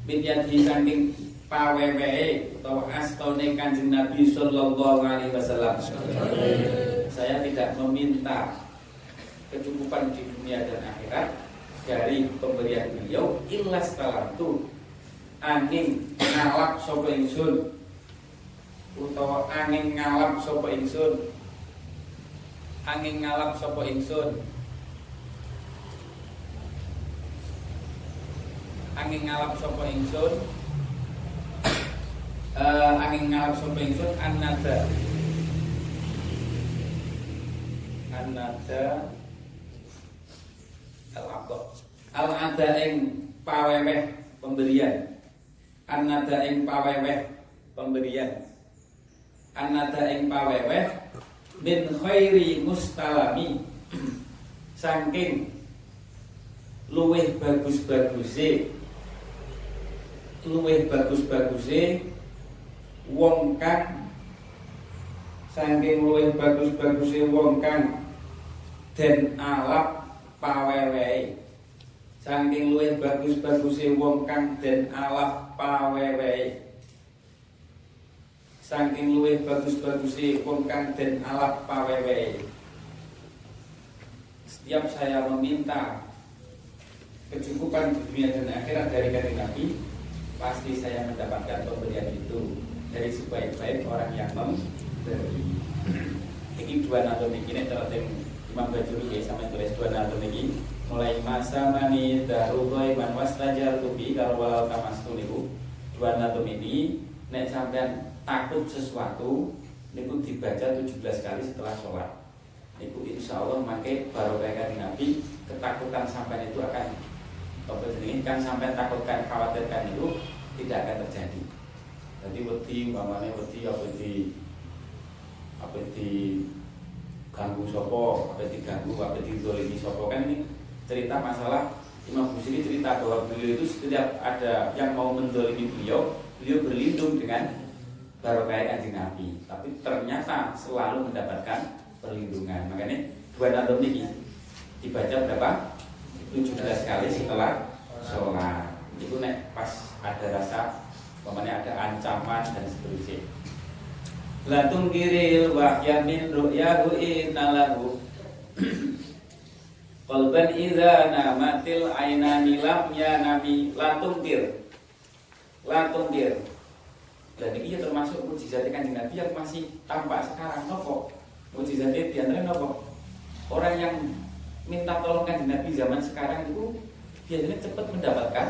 Di saking pawewe atau astone kanjeng Nabi Sallallahu Alaihi Wasallam saya tidak meminta kecukupan di dunia dan akhirat dari pemberian beliau. Ilas itu angin ngalap sopo ingsun. Utawa angin ngalap sopo ingsun. Angin ngalap sopo ingsun. Angin ngalap sapa ingsun. Uh, angin ngalap sapa ingsun annada annada al-aqab al-ada ing paweweh pemberian. Annada ing paweweh pemberian. Annada ing paweweh min khairi mustalami. Saking luweh bagus-baguse. Luwih bagus-baguse wong kang. Saking luwih bagus-baguse wong kang den alap pawewehe saking luwih bagus-baguse wong kang den alap pawewehe saking luwih bagus-baguse wong kang den alap pawewehe setiap saya meminta kecukupan dunia dan akhirat dari kanjeng Nabi pasti saya mendapatkan pemberian itu dari sebaik-baik orang yang memberi. Ini dua nato ini terlalu Imam Bajuri ya sama tulis dua nato ini mulai masa mani darullah man wastajar tubi tamastu niku dua nato ini nek sampean takut sesuatu niku dibaca 17 kali setelah sholat. Niku insya Allah pakai barokah Nabi ketakutan sampai itu akan apa ini kan sampai takutkan khawatirkan itu tidak akan terjadi. Jadi wedi umpamane wedi apa di apa di ganggu sopo, apa diganggu, apa didolimi sopo kan ini cerita masalah Imam Busiri cerita bahwa beliau itu setiap ada yang mau mendolimi beliau, beliau berlindung dengan barokah kanjeng Nabi, tapi ternyata selalu mendapatkan perlindungan. Makanya dua nadom ini dibaca berapa? 17 kali setelah sholat. Itu nek pas ada rasa, pokoknya ada ancaman dan seterusnya. Latung kiril wahya min ru'yahu innalahu Qalban idza namatil ainani lam ya nabi latung kir Latung kir dan ini termasuk mujizat kanjeng Nabi yang masih tampak sekarang nopo. Mujizatnya di antara nopo. Orang yang minta tolong kanjeng Nabi zaman sekarang itu biasanya cepat mendapatkan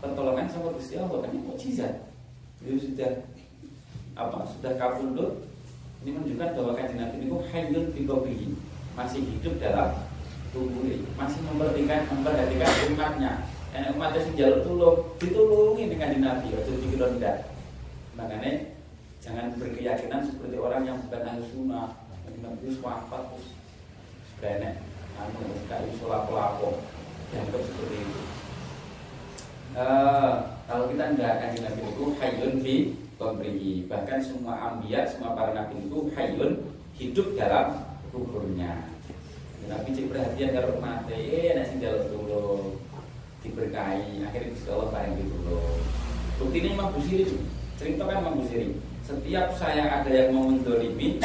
pertolongan sama Gusti Allah kan ini mujizat. Beliau sudah apa? Sudah kabundut ini menunjukkan bahwa kanjeng Nabi itu hayyun fi qabrihi masih hidup dalam tubuhnya masih memperhatikan memperhatikan umatnya. Dan umatnya jalur tulung ditulungi dengan Nabi. Ojo dikira ndak. Makanya jangan berkeyakinan seperti orang yang bukan ahli sunnah yang nabi wafat terus benek anu kayak sholat pelapo seperti itu. Uh, kalau kita tidak akan nabi itu hayun komprihi bahkan semua ambia semua para nabi itu hayun hidup dalam kuburnya. Nabi cek perhatian kalau mati, eh nasi jalan dulu diberkahi, akhirnya bisa Allah bareng gitu loh. Bukti ini Imam Busiri cerita kan Imam Busiri. Setiap saya ada yang mau mendolimi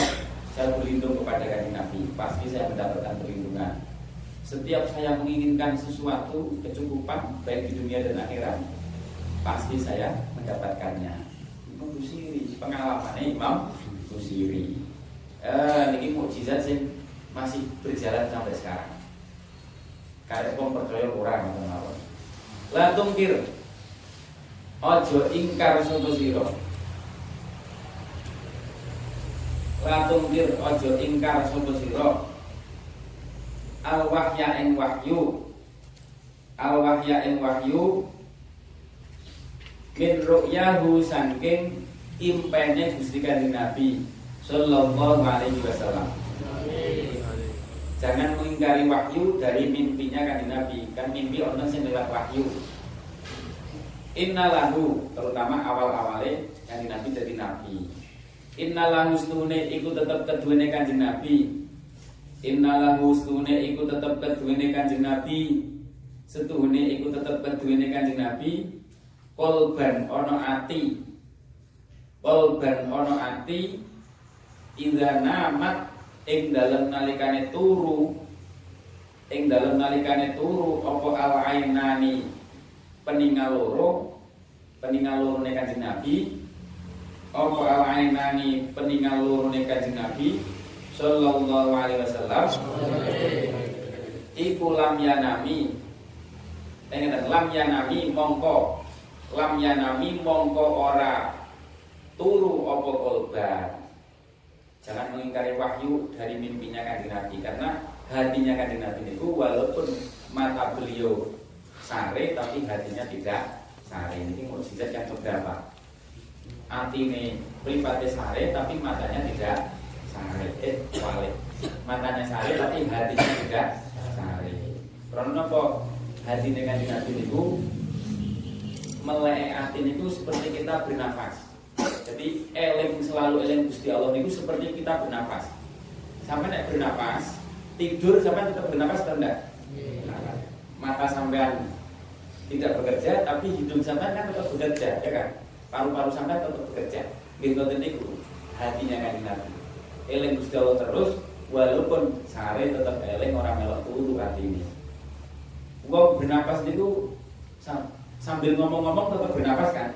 saya berlindung kepada kanjeng Nabi. Pasti saya mendapatkan perlindungan. Setiap saya menginginkan sesuatu kecukupan baik di dunia dan akhirat pasti saya mendapatkannya Busiri pengalamannya Imam Busiri eh, ini mukjizat sih masih berjalan sampai sekarang karena pun percaya orang atau lah tungkir Ojo ingkar sapa sira. Latungkir ojo ingkar sapa sira. Al wahya ing wahyu. Al wahya ing wahyu min ru'yahu saking impene Gusti Kanjeng Nabi sallallahu alaihi wasallam. Jangan mengingkari wahyu dari mimpinya kanjeng Nabi. Kan mimpi orang sing lewat wahyu. Innalahu terutama awal-awalnya yang Nabi jadi Nabi. Innalahu stune iku tetep keduwene kanjeng Nabi. Innalahu stune iku tetep keduwene kanjeng Nabi. Setuhune iku tetep keduwene kanjeng Nabi. Kolban ono ati. Kolban ono ati. Idza namat ing dalem nalikane turu. Ing dalem nalikane turu apa al ainani peninggal loro. Peninggal loro ne kanjeng Nabi. Apa al-ainani? Peninggal loro ne Nabi. Sallallahu alaihi wasallam. Iku lam yanami. Tengen lam yanami mongko lam yanami mongko ora turu apa kolban Jangan mengingkari wahyu dari mimpinya kanjeng Nabi karena hatinya kanjeng Nabi itu walaupun mata beliau sare tapi hatinya tidak sare. Ini mukjizat yang keberapa ini pribadi sare tapi matanya tidak sare. Eh wale matanya sare tapi hatinya tidak sare. Karena apa? Hati dengan nabi itu melek hati itu seperti kita bernafas. Jadi eling selalu eling gusti Allah itu seperti kita bernafas. Sampai naik bernafas tidur sampai tetap bernafas rendah mata sampean tidak bekerja tapi hidung sampai kan tetap bekerja ya kan? Paru-paru sampai tetap bekerja. Gitu itu hatinya kan nabi eling gusti Allah terus walaupun sare tetap eling orang melok turu hati ini. Gua bernapas sambil ngomong-ngomong tetap bernapas kan?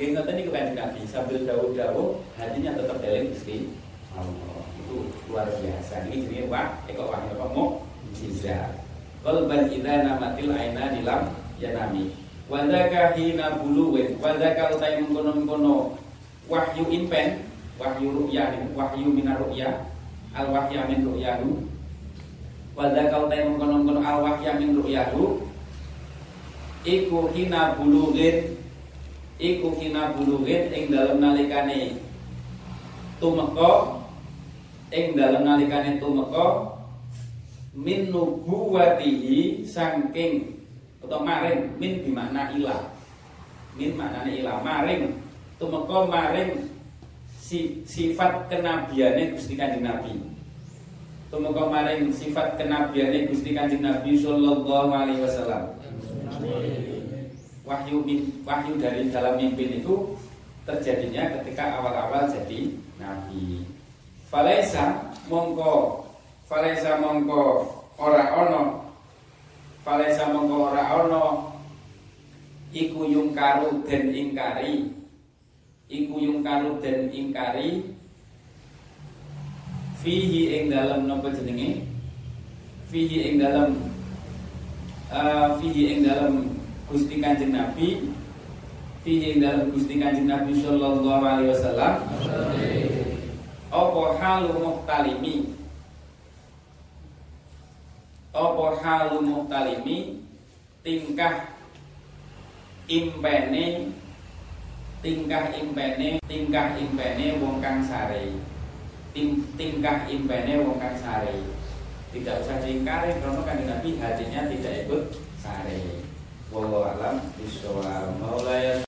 Gitu itu kan nabi sambil jauh-jauh hatinya tetap gusti. Allah itu luar biasa. Ini jadi wah ekor wahyu kamu mujizat kalau idza namatil aina dilam ya nami wadaka hina buluwin. Wadaka utai mengkono-mengkono wahyu impen. Wahyu ru'ya wahyu minar ru'ya. Al wahya min ru'yahu wadaka utai mengkono-mengkono al wahya min iku hina buluwin iku hina buluwin ing dalam nalikane tumeka. Ing dalam nalikane tumeka. Min nubuwatihi saking atau maring min bimakna ilah. Min maknanya ilah maring. Tumeka maring si, sifat kenabiane Gusti Kanjeng Nabi. Tumeka maring sifat kenabiane Gusti Kanjeng Nabi sallallahu alaihi wasallam. Wahyu wahyu dari dalam mimpi itu terjadinya ketika awal-awal jadi nabi. Falaisa mongko. Falaisa mongko. Ora ono. Falaisa mongko ora ono. Iku yungkaru den ingkari. Iku yungkaru den ingkari. Fihi ing dalam nopo jenenge? Fihi ing dalam uh, fihi ing dalam Gusti Kanjeng Nabi. Fihi ing dalam Gusti Kanjeng Nabi sallallahu alaihi wasallam. Apa halu muhtalimi? Apa halu muhtalimi? Tingkah impene tingkah impene tingkah impene wong kang sare. Ting, tingkah impene wong kang sare tidak usah diingkari karena kan Nabi hatinya tidak ikut sare wallahu alam bisawab. Maula